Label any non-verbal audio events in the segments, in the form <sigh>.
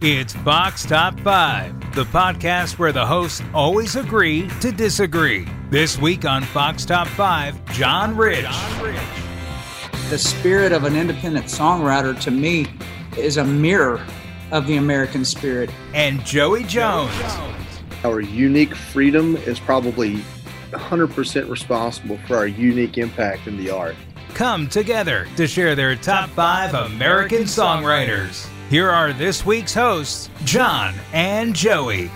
It's Fox Top 5, the podcast where the hosts always agree to disagree. This week on Fox Top 5, John Rich. The spirit of an independent songwriter to me is a mirror of the American spirit. And Joey Jones. Our unique freedom is probably 100% responsible for our unique impact in the art. Come together to share their top five American songwriters. Here are this week's hosts, John and Joey.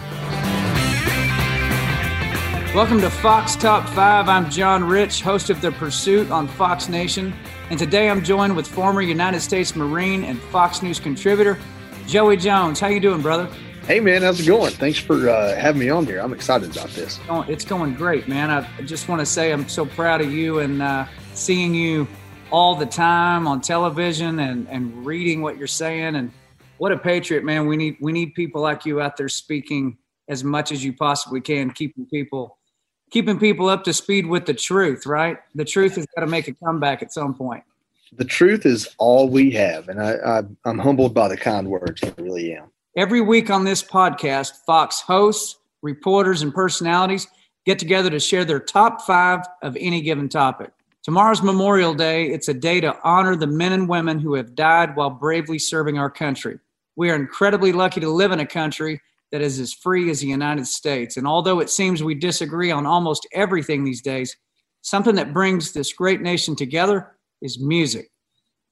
Welcome to Fox Top 5. I'm John Rich, host of The Pursuit on Fox Nation. And today I'm joined with former United States Marine and Fox News contributor, Joey Jones. How you doing, brother? Hey, man, how's it going? Thanks for uh, having me on here. I'm excited about this. It's going great, man. I just want to say I'm so proud of you and uh, seeing you all the time on television and, and reading what you're saying and what a patriot, man. We need we need people like you out there speaking as much as you possibly can, keeping people keeping people up to speed with the truth, right? The truth has got to make a comeback at some point. The truth is all we have, and I, I I'm humbled by the kind words. I really am. Every week on this podcast, Fox hosts, reporters, and personalities get together to share their top five of any given topic. Tomorrow's Memorial Day. It's a day to honor the men and women who have died while bravely serving our country. We are incredibly lucky to live in a country that is as free as the United States. And although it seems we disagree on almost everything these days, something that brings this great nation together is music.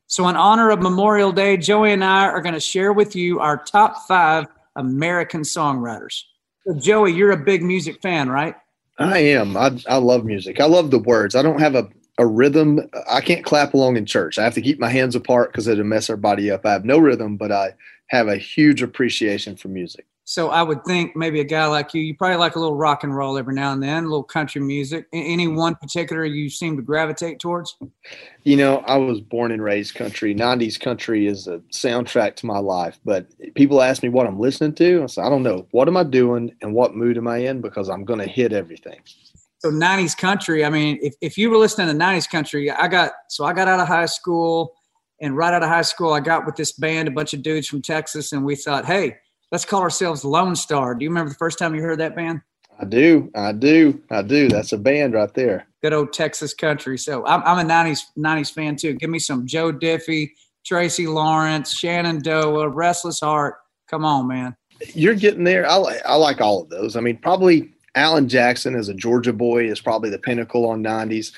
So, in honor of Memorial Day, Joey and I are going to share with you our top five American songwriters. So, Joey, you're a big music fan, right? I am. I, I love music. I love the words. I don't have a, a rhythm. I can't clap along in church. I have to keep my hands apart because it'll mess our body up. I have no rhythm, but I have a huge appreciation for music. So I would think maybe a guy like you, you probably like a little rock and roll every now and then, a little country music. Any mm-hmm. one particular you seem to gravitate towards? You know, I was born and raised country. 90s country is a soundtrack to my life. But people ask me what I'm listening to. I say, I don't know. What am I doing and what mood am I in? Because I'm going to hit everything. So 90s country, I mean, if, if you were listening to 90s country, I got, so I got out of high school and right out of high school, I got with this band, a bunch of dudes from Texas, and we thought, hey, let's call ourselves Lone Star. Do you remember the first time you heard that band? I do. I do. I do. That's a band right there. Good old Texas country. So I'm, I'm a 90s, 90s fan too. Give me some Joe Diffie, Tracy Lawrence, Shannon Shenandoah, Restless Heart. Come on, man. You're getting there. I, like, I like all of those. I mean, probably Alan Jackson as a Georgia boy is probably the pinnacle on 90s.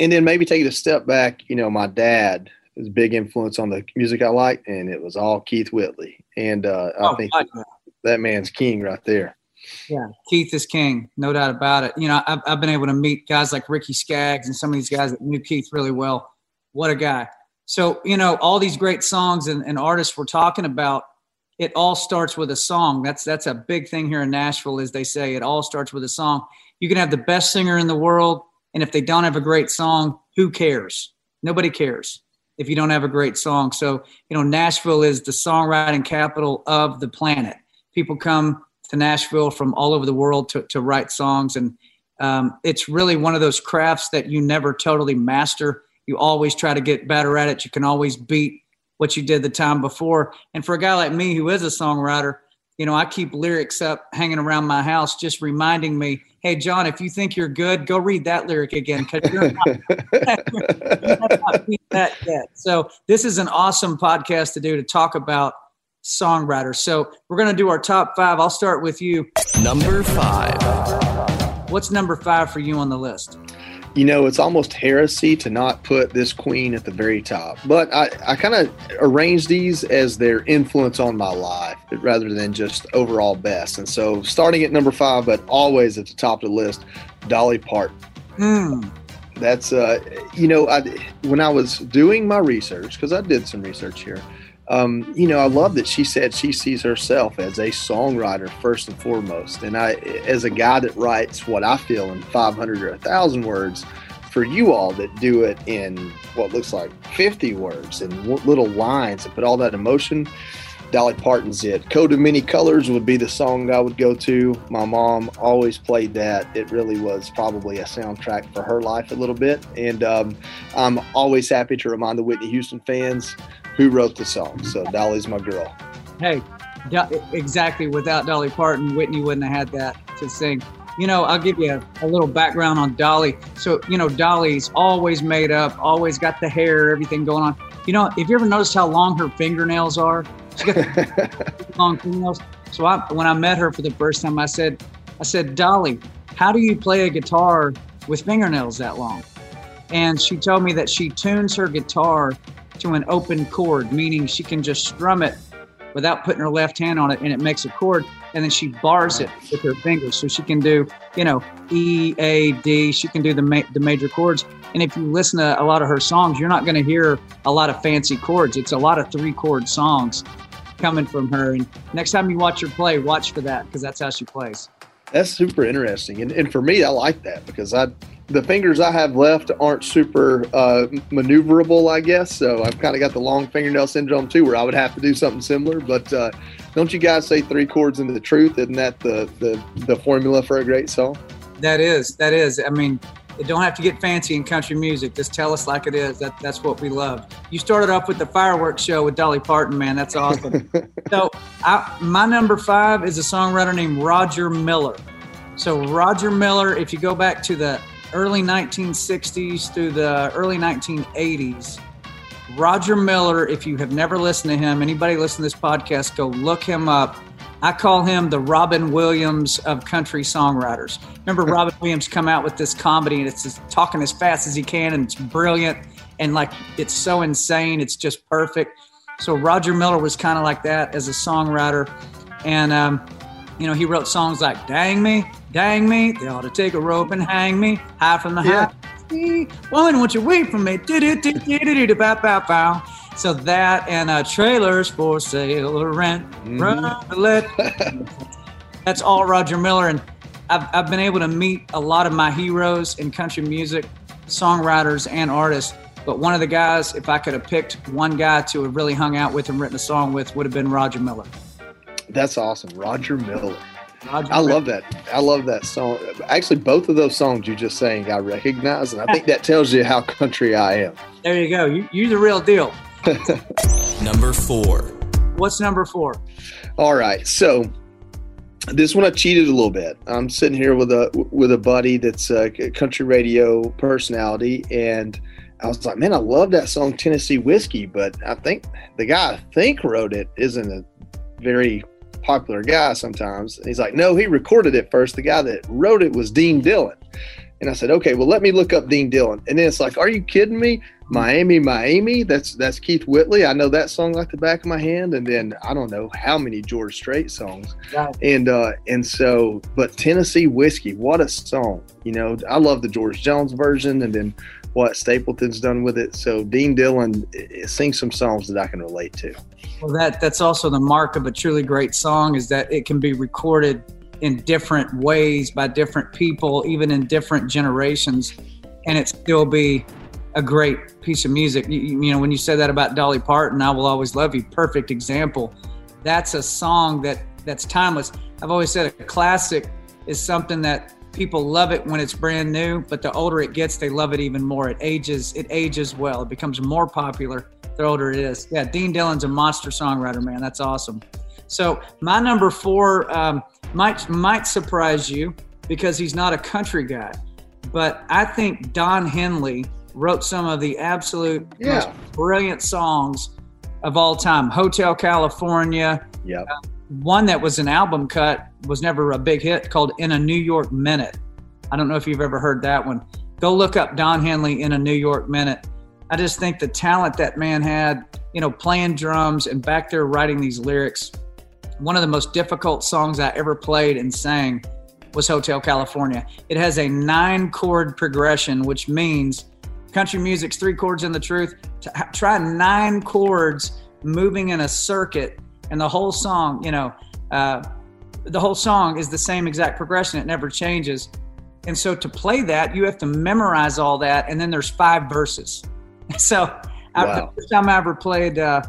And then maybe take it a step back. You know, my dad a big influence on the music I liked, and it was all Keith Whitley. And uh, oh, I think that, that man's king right there. Yeah, Keith is king, no doubt about it. You know, I've, I've been able to meet guys like Ricky Skaggs and some of these guys that knew Keith really well. What a guy. So, you know, all these great songs and, and artists we're talking about, it all starts with a song. That's that's a big thing here in Nashville, as they say. It all starts with a song. You can have the best singer in the world, and if they don't have a great song, who cares? Nobody cares if you don't have a great song. So, you know, Nashville is the songwriting capital of the planet. People come to Nashville from all over the world to, to write songs. And um, it's really one of those crafts that you never totally master. You always try to get better at it. You can always beat what you did the time before. And for a guy like me who is a songwriter, you know, I keep lyrics up hanging around my house, just reminding me, hey, John, if you think you're good, go read that lyric again because you're, you're not <laughs> <laughs> that yet. So this is an awesome podcast to do to talk about songwriters. So we're going to do our top five. I'll start with you. Number five. What's number five for you on the list? You know, it's almost heresy to not put this queen at the very top. But I, I kind of arrange these as their influence on my life rather than just overall best. And so starting at number five, but always at the top of the list, Dolly Parton. Hmm. That's, uh, you know, I, when I was doing my research, because I did some research here, um, you know, I love that she said she sees herself as a songwriter first and foremost. And I, as a guy that writes what I feel in 500 or 1,000 words, for you all that do it in what looks like 50 words and little lines and put all that emotion, Dolly Parton's it. Coat of Many Colors would be the song I would go to. My mom always played that. It really was probably a soundtrack for her life a little bit. And um, I'm always happy to remind the Whitney Houston fans who wrote the song. So Dolly's my girl. Hey, exactly. Without Dolly Parton, Whitney wouldn't have had that to sing. You know, I'll give you a, a, little background on Dolly. So, you know, Dolly's always made up, always got the hair, everything going on. You know, if you ever noticed how long her fingernails are? <laughs> So I, when I met her for the first time, I said, I said, Dolly, how do you play a guitar with fingernails that long? And she told me that she tunes her guitar to an open chord, meaning she can just strum it without putting her left hand on it and it makes a chord. And then she bars it with her fingers. So she can do, you know, E, A, D. She can do the, ma- the major chords. And if you listen to a lot of her songs, you're not going to hear a lot of fancy chords. It's a lot of three chord songs coming from her. And next time you watch her play, watch for that because that's how she plays. That's super interesting. And, and for me, I like that because I the fingers I have left aren't super uh, maneuverable, I guess. So I've kind of got the long fingernail syndrome too, where I would have to do something similar. But uh, don't you guys say three chords into the truth? Isn't that the, the the formula for a great song? That is. That is. I mean, it don't have to get fancy in country music. Just tell us like it is. That that's what we love. You started off with the fireworks show with Dolly Parton, man. That's awesome. <laughs> so I, my number five is a songwriter named Roger Miller. So Roger Miller, if you go back to the early 1960s through the early 1980s, Roger Miller, if you have never listened to him, anybody listen to this podcast, go look him up. I call him the Robin Williams of country songwriters. Remember, <laughs> Robin Williams come out with this comedy and it's just talking as fast as he can and it's brilliant and like it's so insane, it's just perfect. So Roger Miller was kind of like that as a songwriter, and um, you know he wrote songs like "Dang Me," "Dang Me," "They ought to take a rope and hang me," "High from the yeah. high." Woman, won't you wait for me? So that and uh, trailers for sale or rent, mm-hmm. run. <laughs> That's all Roger Miller, and I've, I've been able to meet a lot of my heroes in country music, songwriters and artists. But one of the guys, if I could have picked one guy to have really hung out with and written a song with, would have been Roger Miller. That's awesome, Roger Miller. Roger I love that. I love that song. Actually, both of those songs you just sang, I recognize, and I think that tells you how country I am. There you go. You, you're the real deal. <laughs> number four. What's number four? All right. So this one I cheated a little bit. I'm sitting here with a with a buddy that's a country radio personality, and I was like, man, I love that song Tennessee Whiskey, but I think the guy I think wrote it isn't a very popular guy sometimes. And he's like, no, he recorded it first. The guy that wrote it was Dean Dillon. And I said, okay, well, let me look up Dean Dillon. And then it's like, are you kidding me? Miami, My Amy. That's that's Keith Whitley. I know that song like the back of my hand. And then I don't know how many George Strait songs. And uh, and so, but Tennessee Whiskey, what a song! You know, I love the George Jones version, and then what Stapleton's done with it. So Dean Dillon sings some songs that I can relate to. Well, that that's also the mark of a truly great song is that it can be recorded in different ways by different people, even in different generations, and it still be a great piece of music. You, you, know, when you said that about Dolly Parton, I will always love you. Perfect example. That's a song that that's timeless. I've always said a classic is something that people love it when it's brand new, but the older it gets, they love it even more. It ages, it ages well. It becomes more popular the older it is. Yeah, Dean Dillon's a monster songwriter, man. That's awesome. So my number four um, might might surprise you because he's not a country guy, but I think Don Henley wrote some of the absolute yeah. most brilliant songs of all time. Hotel California. Yeah. Uh, one that was an album cut was never a big hit called In a New York Minute. I don't know if you've ever heard that one. Go look up Don Henley in a New York Minute. I just think the talent that man had, you know, playing drums and back there writing these lyrics one of the most difficult songs I ever played and sang was Hotel California. It has a nine chord progression, which means country music's three chords in the truth. Try nine chords moving in a circuit, and the whole song, you know, uh, the whole song is the same exact progression. It never changes. And so to play that, you have to memorize all that, and then there's five verses. <laughs> So wow. I, the first time I ever played uh,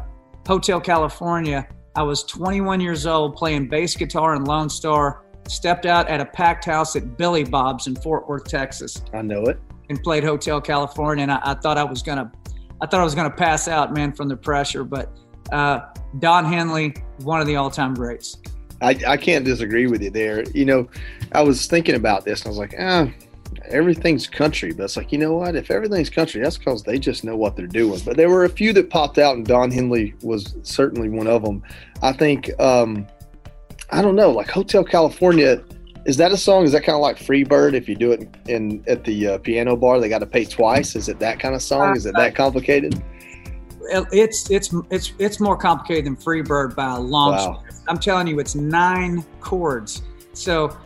Hotel California, I was 21 years old playing bass guitar in Lone Star, stepped out at a packed house at Billy Bob's in Fort Worth, Texas. I know it. And played Hotel California. And I, I thought I was to, I thought I was to pass out, man, from the pressure. But uh, Don Henley, one of the all-time greats. I, I can't disagree with you there. You know, I was thinking about this and I was like, ah, everything's country. But it's like, you know what? If everything's country, that's because they just know what they're doing. But there were a few that popped out, and Don Henley was certainly one of them. I think, um, I don't know, like Hotel California. Is that a song? Is that kind of like Freebird? If you do it in at the uh, piano bar, they got to pay twice. Is it that kind of song? Is it that complicated? It's it's it's it's more complicated than Freebird by a long wow. I'm telling you, it's nine chords. So,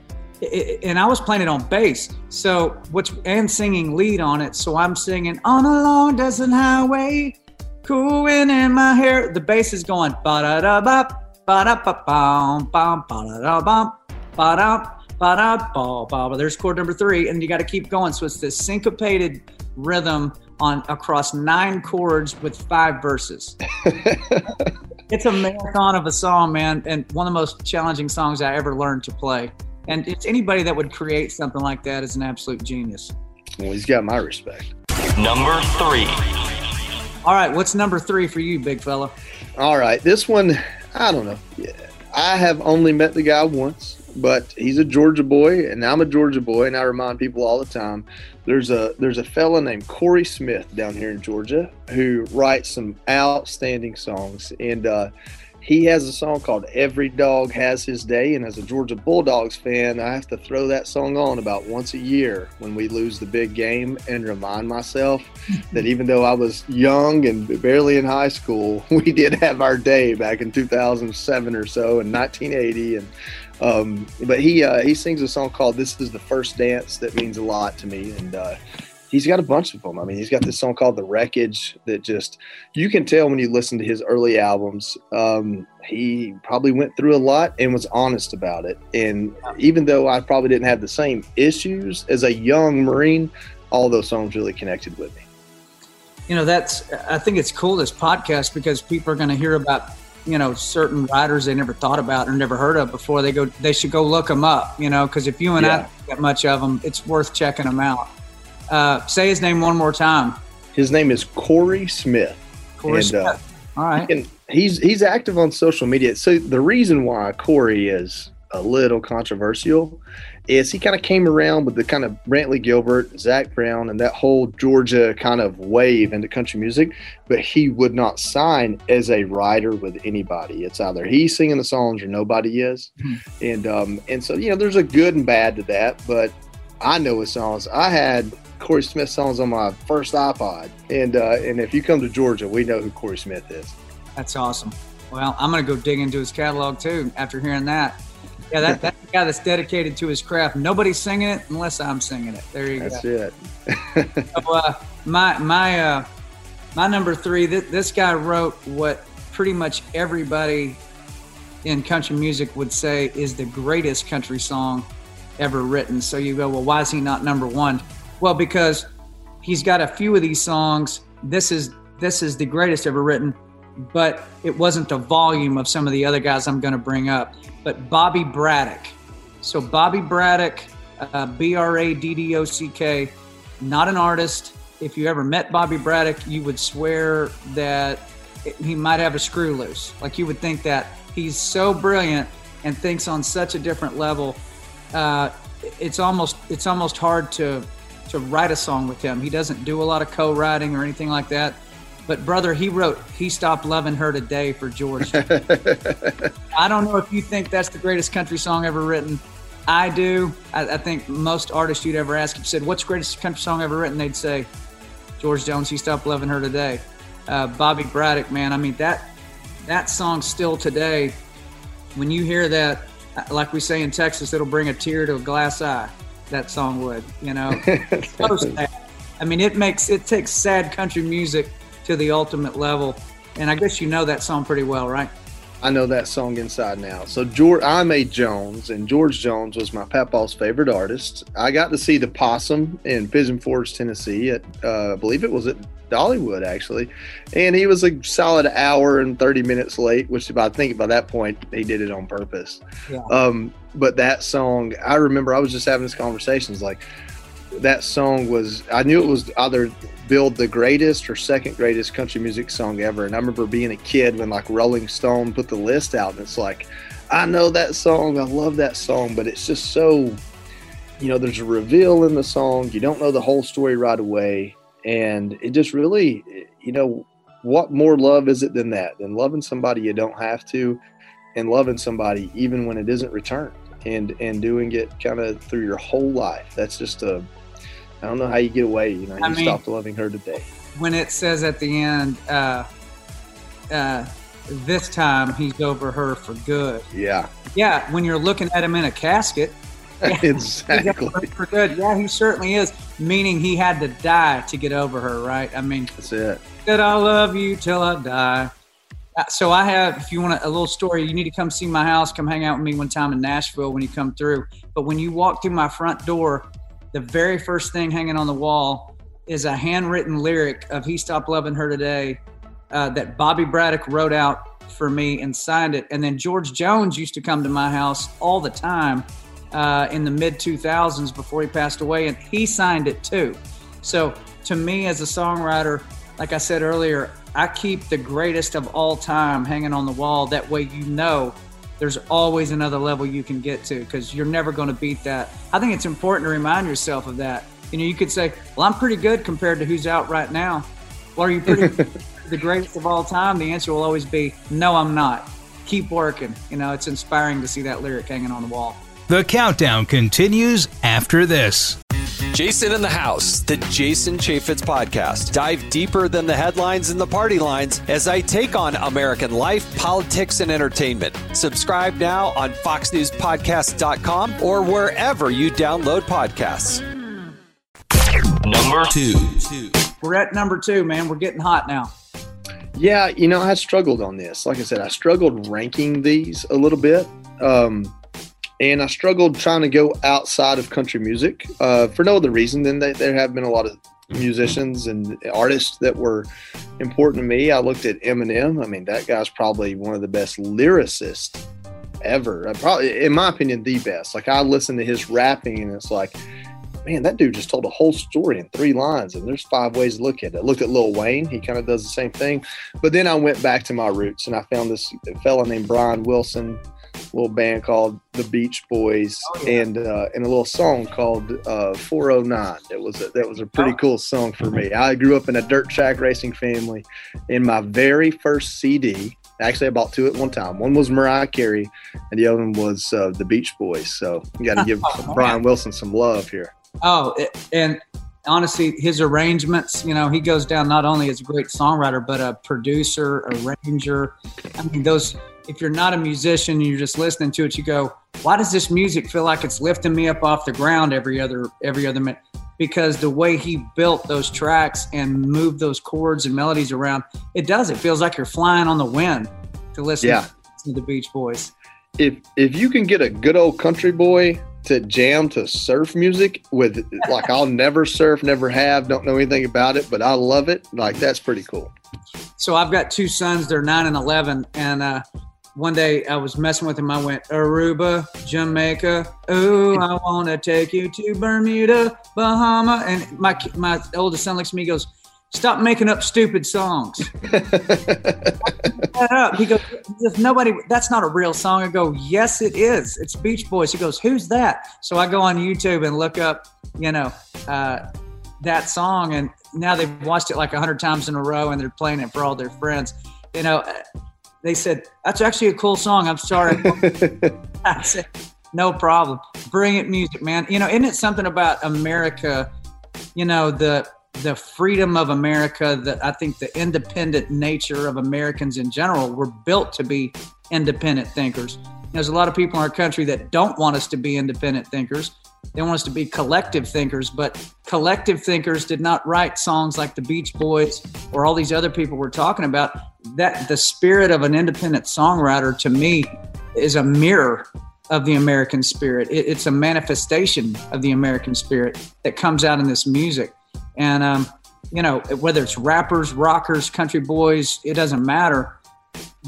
and I was playing it on bass. So, what's and singing lead on it. So I'm singing on a long desert highway, cool wind in my hair. The bass is going ba da da ba ba da ba bum bum ba da da bum ba da ba da ba ba. There's chord number three, and you got to keep going. So it's this syncopated rhythm on across nine chords with five verses. <laughs> it's a marathon of a song, man, and one of the most challenging songs I ever learned to play. And it's anybody that would create something like that is an absolute genius. Well, he's got my respect. Number three. All right, what's number three for you, big fella? All right, this one, I don't know. I have only met the guy once but he's a Georgia boy, and I'm a Georgia boy, and I remind people all the time. There's a there's a fella named Corey Smith down here in Georgia who writes some outstanding songs, and uh, he has a song called "Every Dog Has His Day." And as a Georgia Bulldogs fan, I have to throw that song on about once a year when we lose the big game, and remind myself <laughs> that even though I was young and barely in high school, <laughs> we did have our day back in 2007 or so, in 1980, and um, but he uh, he sings a song called "This Is the First Dance" that means a lot to me, and uh, he's got a bunch of them. I mean, he's got this song called "The Wreckage" that just you can tell when you listen to his early albums. Um, he probably went through a lot and was honest about it. And even though I probably didn't have the same issues as a young Marine, all those songs really connected with me. You know, that's I think it's cool this podcast because people are going to hear about you know certain writers they never thought about or never heard of before they go they should go look them up you know because if you and yeah. i get much of them it's worth checking them out. Uh, say his name one more time. His name is corey smith. Corey and, smith. Uh, all right. and he's he's active on social media. So the reason why corey is a little controversial is he kind of came around with the kind of Brantley Gilbert, Zac Brown, and that whole Georgia kind of wave into country music, but he would not sign as a writer with anybody. It's either he's singing the songs or nobody is, hmm. and um, and so you know there's a good and bad to that, but I know his songs. I had Corey Smith songs on my first iPod, and uh, and if you come to Georgia, we know who Corey Smith is. That's awesome. Well, I'm gonna go dig into his catalog too after hearing that. Yeah, that, <laughs> that's the guy that's dedicated to his craft. Nobody's singing it unless I'm singing it. There you that's go. That's it. <laughs> so, uh, my my uh, my number three. Th- this guy wrote what pretty much everybody in country music would say is the greatest country song ever written. So you go, well, why is he not number one? Well, because he's got a few of these songs. This is this is the greatest ever written, but it wasn't the volume of some of the other guys I'm going to bring up but Bobby Braddock. So Bobby Braddock, uh, B R A D D O C K, not an artist. If you ever met Bobby Braddock, you would swear that he might have a screw loose. Like you would think that he's so brilliant and thinks on such a different level. Uh, it's almost it's almost hard to to write a song with him. He doesn't do a lot of co-writing or anything like that. But brother, he wrote "He Stopped Loving Her Today" for George. <laughs> I don't know if you think that's the greatest country song ever written. I do. I, I, think most artists you'd ever ask, if you said, "What's the greatest country song ever written?" They'd say, "George Jones, He Stopped Loving Her Today." Uh, Bobby Braddock, man. I mean that that song still today. When you hear that, uh, like we say in Texas, it'll bring a tear to a glass eye. That song would, you know. <laughs> so sad. I mean, it makes it takes sad country music to the ultimate level. And I guess you know that song pretty well, right? I know that song inside now. So George, I'm a Jones, and George Jones was my papaw's favorite artist. I got to see the Possum in Pigeon Forge, Tennessee. At uh, I believe it was at Dollywood actually, and he was a solid hour and 30 minutes late. Which, I think by that point, he did it on purpose. Yeah. Um, but that song, I remember I was just having this conversation. It's like that song was I knew it was either billed the greatest or second greatest country music song ever. And I remember being a kid when like Rolling Stone put the list out, and it's like, I know that song, I love that song, but it's just so, you know, there's a reveal in the song. You don't know the whole story right away, and it just really, you know, what more love is it than that? Than loving somebody you don't have to, and loving somebody even when it isn't returned, and and doing it kind of through your whole life. That's just a I don't know how you get away. You know, you I mean, stopped loving her today. When it says at the end, uh, uh, this time he's over her for good. Yeah. Yeah. When you're looking at him in a casket. <laughs> Yeah, exactly. For good. Yeah, he certainly is. Meaning he had to die to get over her, right? I mean, that's it. That I'll love you till I die. Uh, so I have, if you want a, a little story, you need to come see my house. Come hang out with me one time in Nashville when you come through. But when you walk through my front door, the very first thing hanging on the wall is a handwritten lyric of He Stopped Loving Her Today uh, that Bobby Braddock wrote out for me and signed it. And then George Jones used to come to my house all the time uh, in the mid 2000s before he passed away, and he signed it too. So to me, as a songwriter, like I said earlier, I keep the greatest of all time hanging on the wall. That way, you know there's always another level you can get to because you're never going to beat that. I think it's important to remind yourself of that. You know, you could say, "Well, I'm pretty good compared to who's out right now." Well, are you pretty <laughs> the greatest of all time? The answer will always be, "No, I'm not." Keep working. You know, it's inspiring to see that lyric hanging on the wall. The countdown continues after this. Jason in the House, the Jason Chaffetz podcast. Dive deeper than the headlines and the party lines as I take on American life, politics, and entertainment. Subscribe now on FoxNewsPodcast.com or wherever you download podcasts. Number two. We're at number two, man. We're getting hot now. Yeah, you know, I struggled on this. Like I said, I struggled ranking these a little bit. Um, and I struggled trying to go outside of country music uh, for no other reason than that there have been a lot of musicians and artists that were important to me. I looked at Eminem. I mean, that guy's probably one of the best lyricists ever. Uh, probably, in my opinion, the best. Like I listen to his rapping, and it's like, man, that dude just told a whole story in three lines, and there's five ways to look at it. I looked at Lil Wayne; he kind of does the same thing. But then I went back to my roots, and I found this fella named Brian Wilson little band called the Beach Boys oh, yeah. and uh, and a little song called uh, 409. It was a, that was a pretty oh. cool song for me. I grew up in a dirt track racing family. In my very first CD, actually I bought two at one time. One was Mariah Carey, and the other one was uh, the Beach Boys. So you got to give <laughs> oh, Brian Wilson some love here. Oh, and honestly, his arrangements, you know, he goes down not only as a great songwriter, but a producer, arranger. I mean, those if you're not a musician and you're just listening to it, you go, why does this music feel like it's lifting me up off the ground every other every other minute? Because the way he built those tracks and moved those chords and melodies around, it does. It feels like you're flying on the wind to listen yeah. to the Beach Boys. If if you can get a good old country boy to jam to surf music with like I'll <laughs> never surf, never have, don't know anything about it, but I love it. Like that's pretty cool. So I've got two sons, they're nine and eleven, and uh, one day I was messing with him. I went Aruba, Jamaica. Ooh, I want to take you to Bermuda, Bahama. And my my oldest son looks at me, goes, "Stop making up stupid songs." <laughs> up. He goes, "If nobody, that's not a real song." I go, "Yes, it is. It's Beach Boys." He goes, "Who's that?" So I go on YouTube and look up, you know, uh, that song, and now they've watched it like a hundred times in a row, and they're playing it for all their friends. You know they said, That's actually a cool song. I'm sorry. <laughs> I said, No problem. Brilliant music, man. You know, isn't it something about America? You know, the the freedom of America, that I think the independent nature of Americans in general, we're built to be independent thinkers. There's a lot of people in our country that don't want us to be independent thinkers. They want us to be collective thinkers, but collective thinkers did not write songs like the Beach Boys or all these other people we're talking about. That the spirit of an independent songwriter to me is a mirror of the American spirit. It, it's a manifestation of the American spirit that comes out in this music. And, um, you know, whether it's rappers, rockers, country boys, it doesn't matter.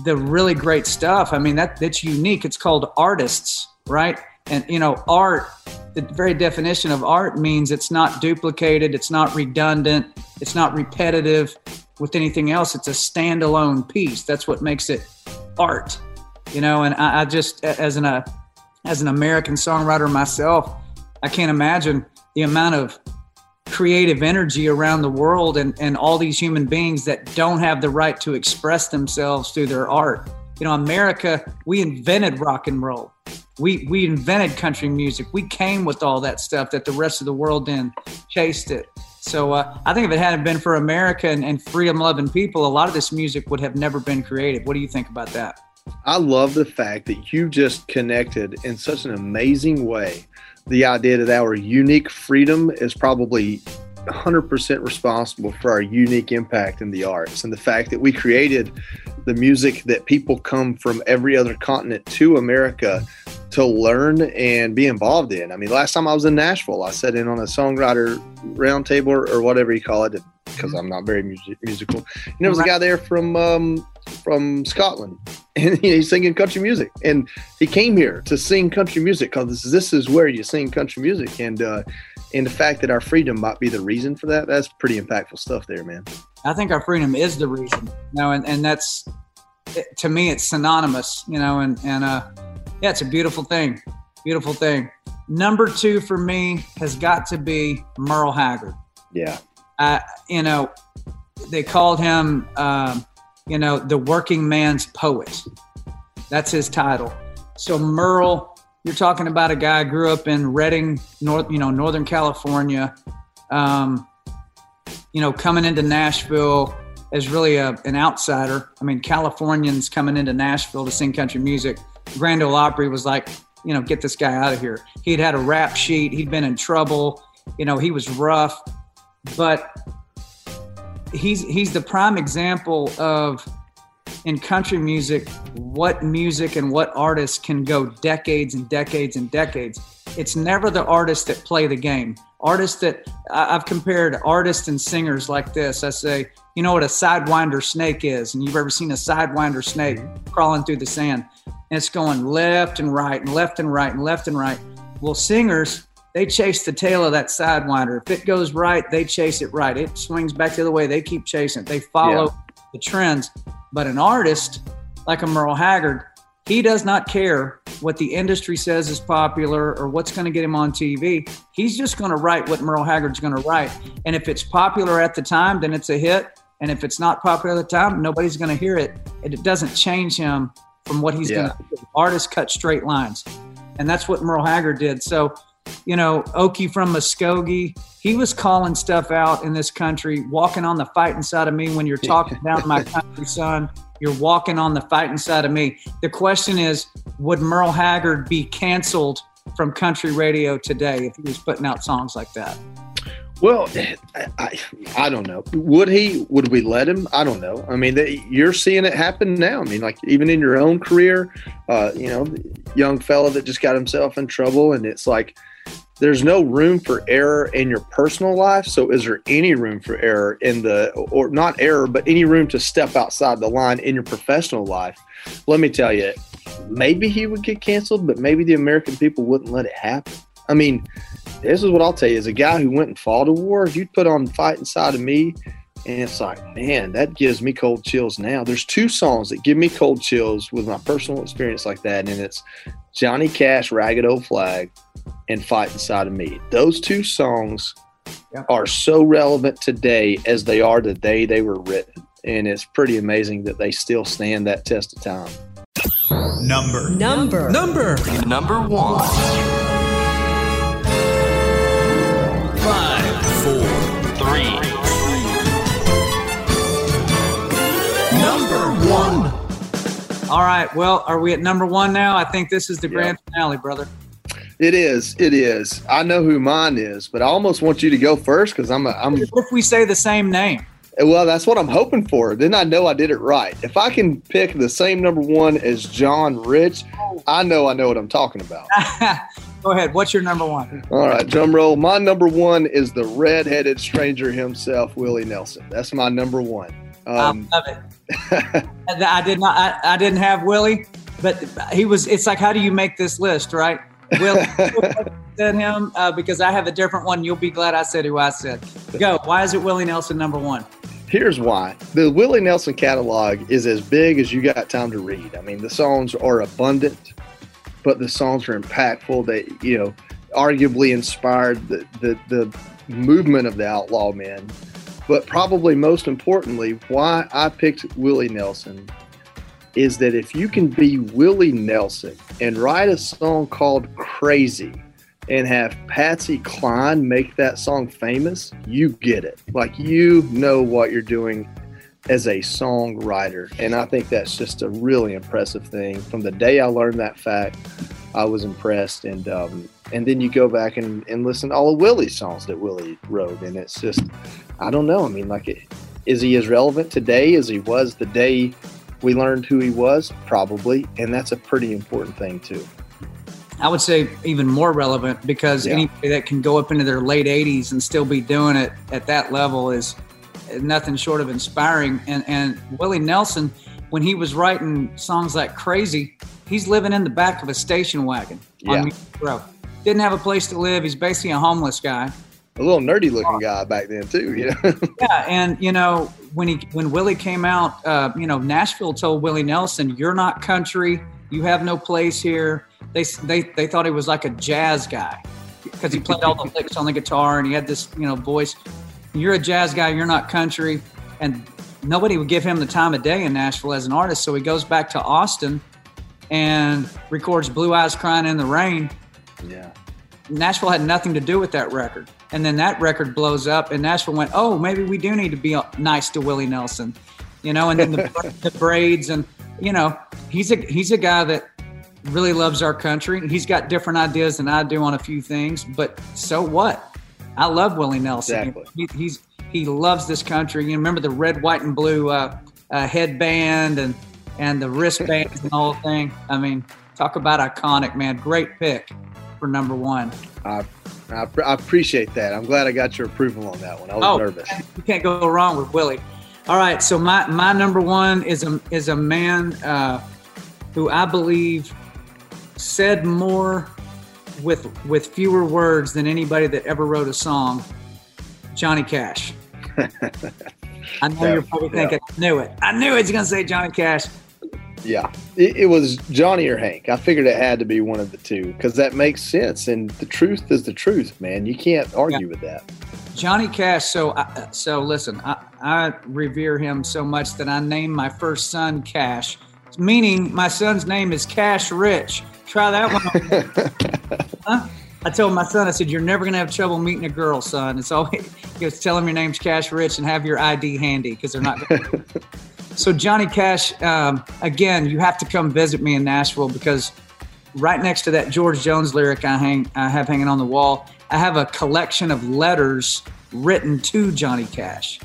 The really great stuff, I mean, that that's unique. It's called artists, right? And, you know, art the very definition of art means it's not duplicated, it's not redundant, it's not repetitive with anything else. It's a standalone piece. That's what makes it art, you know. And I, I just, as an uh, as an American songwriter myself, I can't imagine the amount of creative energy around the world and, and all these human beings that don't have the right to express themselves through their art. You know, America, we invented rock and roll. We we invented country music. We came with all that stuff that the rest of the world then chased it. So uh, I think if it hadn't been for America and, and freedom loving people, a lot of this music would have never been created. What do you think about that? I love the fact that you just connected in such an amazing way the idea that our unique freedom is probably 100% responsible for our unique impact in the arts and the fact that we created the music that people come from every other continent to America to learn and be involved in. I mean, last time I was in Nashville, I sat in on a songwriter roundtable or, whatever you call it because I'm not very music- musical. And there was a guy there from um, from Scotland, and <laughs> he's singing country music. And he came here to sing country music because this, this is where you sing country music. And uh, and the fact that our freedom might be the reason for that, that's pretty impactful stuff there, man. I think our freedom is the reason, you know, and, and that's, to me, it's synonymous, you know, and, and, uh, yeah, it's a beautiful thing. Beautiful thing. Number two for me has got to be Merle Haggard. Yeah. Uh, you know, they called him, um, you know, the working man's poet. That's his title. So Merle, you're talking about a guy grew up in Redding, North, you know, Northern California. Um, you know, coming into Nashville as really a, an outsider. I mean, Californians coming into Nashville to sing country music. Grand Ole Opry was like, you know, get this guy out of here. He'd had a rap sheet. He'd been in trouble. You know, he was rough, but he's he's the prime example of in country music what music and what artists can go decades and decades and decades. It's never the artists that play the game. Artists that I've compared artists and singers like this. I say, you know what a sidewinder snake is, and you've ever seen a sidewinder snake crawling through the sand, and it's going left and right and left and right and left and right. Well, singers, they chase the tail of that sidewinder. If it goes right, they chase it right. It swings back the other way. They keep chasing it. They follow yeah. the trends. But an artist like a Merle Haggard, he does not care what the industry says is popular or what's going to get him on TV. He's just going to write what Merle Haggard's going to write. And if it's popular at the time, then it's a hit. And if it's not popular at the time, nobody's going to hear it. And it doesn't change him from what he's yeah. going to do. Artists cut straight lines. And that's what Merle Haggard did. So, you know, Okie from Muskogee, he was calling stuff out in this country, walking on the fighting side of me when you're talking <laughs> down my country son. You're walking on the fighting side of me. The question is, would Merle Haggard be canceled from country radio today if he was putting out songs like that? Well, I, I don't know. Would he? Would we let him? I don't know. I mean, you're seeing it happen now. I mean, like even in your own career, uh, you know, young fella that just got himself in trouble, and it's like there's no room for error in your personal life. So, is there any room for error in the, or not error, but any room to step outside the line in your professional life? Let me tell you, maybe he would get canceled, but maybe the American people wouldn't let it happen. I mean, this is what I'll tell you: as a guy who went and fought a war, if you'd put on fightin' side of me, and it's like, man, that gives me cold chills now. There's two songs that give me cold chills with my personal experience like that, and it's Johnny Cash, Ragged Old Flag, and Fightin' Side of Me. Those two songs yeah. are so relevant today as they are the day they were written. And it's pretty amazing that they still stand that test of time. Number. Number. Number. Number one. Five, four, three. Number one. All right. Well, are we at number one now? I think this is the grand finale, brother. It is. It is. I know who mine is, but I almost want you to go first because I'm. A, I'm. If we say the same name. Well, that's what I'm hoping for. Then I know I did it right. If I can pick the same number one as John Rich, I know I know what I'm talking about. <laughs> Go ahead. What's your number one? All right, drum roll. My number one is the red-headed stranger himself, Willie Nelson. That's my number one. Um, I love it. <laughs> I did not. I, I didn't have Willie, but he was. It's like, how do you make this list, right? Will said him uh, because I have a different one. You'll be glad I said who I said. Go. Why is it Willie Nelson number one? Here's why. The Willie Nelson catalog is as big as you got time to read. I mean, the songs are abundant, but the songs are impactful. They, you know, arguably inspired the, the, the movement of the outlaw men. But probably most importantly, why I picked Willie Nelson is that if you can be Willie Nelson and write a song called Crazy and have Patsy Cline make that song famous, you get it. Like you know what you're doing as a songwriter. And I think that's just a really impressive thing. From the day I learned that fact, I was impressed. And um, and then you go back and, and listen to all of Willie's songs that Willie wrote. And it's just, I don't know. I mean, like, it, is he as relevant today as he was the day we learned who he was? Probably. And that's a pretty important thing, too. I would say even more relevant because yeah. anybody that can go up into their late 80s and still be doing it at that level is nothing short of inspiring. And, and Willie Nelson, when he was writing songs like Crazy, he's living in the back of a station wagon yeah. on Music Row. Didn't have a place to live. He's basically a homeless guy. A little nerdy looking guy back then too, you <laughs> know. yeah, and you know when he when Willie came out, uh, you know Nashville told Willie Nelson, "You're not country. You have no place here." they they they thought he was like a jazz guy because he played all the licks on the guitar and he had this you know voice. You're a jazz guy. You're not country, and nobody would give him the time of day in Nashville as an artist. So he goes back to Austin and records "Blue Eyes Crying in the Rain." Yeah. Nashville had nothing to do with that record. And then that record blows up, and Nashville went, "Oh, maybe we do need to be nice to Willie Nelson," you know. And then the, <laughs> the braids, and you know, he's a he's a guy that really loves our country. He's got different ideas than I do on a few things, but so what? I love Willie Nelson. Exactly. He, he's he loves this country. You remember the red, white, and blue uh, uh, headband and and the wristbands and the whole thing. I mean, talk about iconic, man. Great pick for number one. I, I, I appreciate that. I'm glad I got your approval on that one. I was oh, nervous. You can't go wrong with Willie. All right, so my, my number one is a is a man uh, who I believe said more with with fewer words than anybody that ever wrote a song. Johnny Cash. <laughs> I know you're probably thinking, yeah. I knew it. I knew it's going to say Johnny Cash. Yeah, it, it, was Johnny or Hank. I figured it had to be one of the two because that makes sense. And the truth is the truth, man. You can't argue yeah. with that. Johnny Cash. So, I, so listen, I, I revere him so much that I named my first son Cash, meaning my son's name is Cash Rich. Try that one. <laughs> huh? I told my son, I said, "You're never gonna have trouble meeting a girl, son. It's always just tell them your name's Cash Rich and have your ID handy because they're not." <laughs> So Johnny Cash, um, again, you have to come visit me in Nashville because right next to that George Jones lyric I hang, I have hanging on the wall, I have a collection of letters written to Johnny Cash.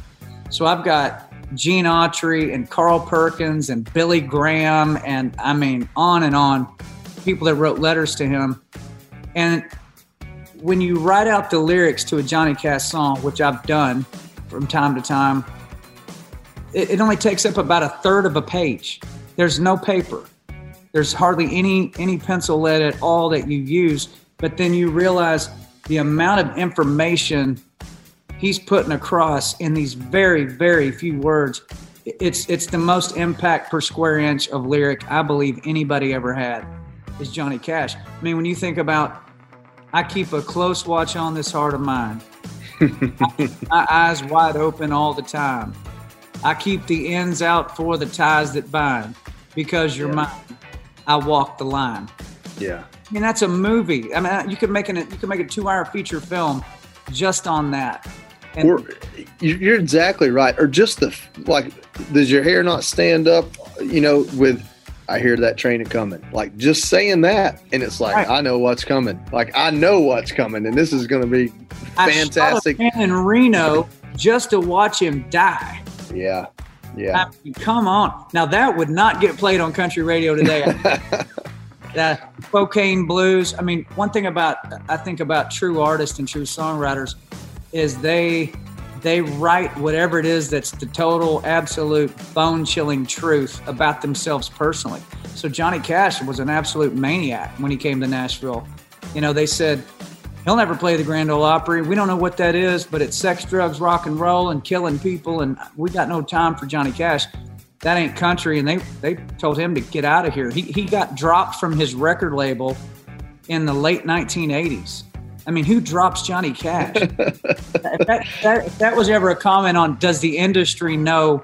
So I've got Gene Autry and Carl Perkins and Billy Graham and I mean on and on people that wrote letters to him. And when you write out the lyrics to a Johnny Cash song, which I've done from time to time, it, it only takes up about a third of a page. There's no paper. There's hardly any any pencil lead at all that you use. But then you realize the amount of information he's putting across in these very very few words. It's it's the most impact per square inch of lyric I believe anybody ever had is Johnny Cash. I mean, when you think about, I keep a close watch on this heart of mine. <laughs> my eyes wide open all the time. I keep the ends out for the ties that bind. Because you're yeah. mine, I walk the line. Yeah. I mean, that's a movie. I mean, you could make an you could make a two hour feature film just on that. And or, you're exactly right. Or just the like, does your hair not stand up? You know, with I hear that train coming. Like just saying that, and it's like right. I know what's coming. Like I know what's coming, and this is going to be fantastic. I in Reno just to watch him die. Yeah, yeah. I mean, come on, now that would not get played on country radio today. <laughs> that cocaine blues. I mean, one thing about I think about true artists and true songwriters is they they write whatever it is that's the total, absolute, bone chilling truth about themselves personally. So Johnny Cash was an absolute maniac when he came to Nashville. You know, they said he'll never play the Grand Ole Opry. We don't know what that is, but it's sex, drugs, rock and roll, and killing people, and we got no time for Johnny Cash. That ain't country, and they they told him to get out of here. He he got dropped from his record label in the late 1980s. I mean, who drops Johnny Cash? <laughs> if, that, that, if that was ever a comment on does the industry know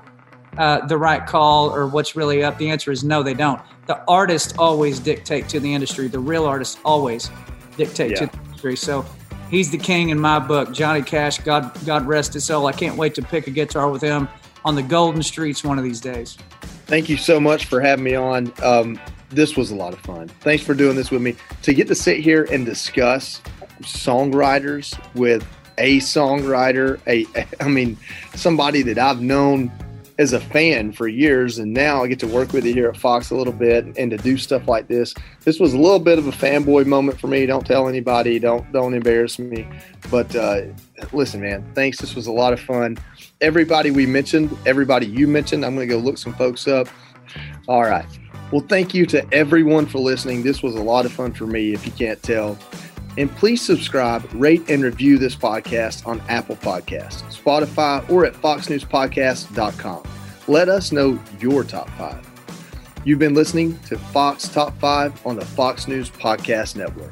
uh, the right call or what's really up, the answer is no, they don't. The artists always dictate to the industry. The real artists always dictate yeah. to So he's the king in my book. Johnny Cash, God, God rest his soul. I can't wait to pick a guitar with him on the golden streets one of these days. Thank you so much for having me on. Um, this was a lot of fun. Thanks for doing this with me. To get to sit here and discuss songwriters with a songwriter, a <laughs> I mean, somebody that I've known as a fan for years, and now I get to work with you here at Fox a little bit and to do stuff like this. This was a little bit of a fanboy moment for me. Don't tell anybody. Don't don't embarrass me. But uh, listen, man, thanks. This was a lot of fun. Everybody we mentioned, everybody you mentioned, I'm going to go look some folks up. All right. Well, thank you to everyone for listening. This was a lot of fun for me, if you can't tell. And please subscribe, rate, and review this podcast on Apple Podcasts, Spotify, or at foxnewspodcast.com. Let us know your top five. You've been listening to Fox Top 5 on the Fox News Podcast Network.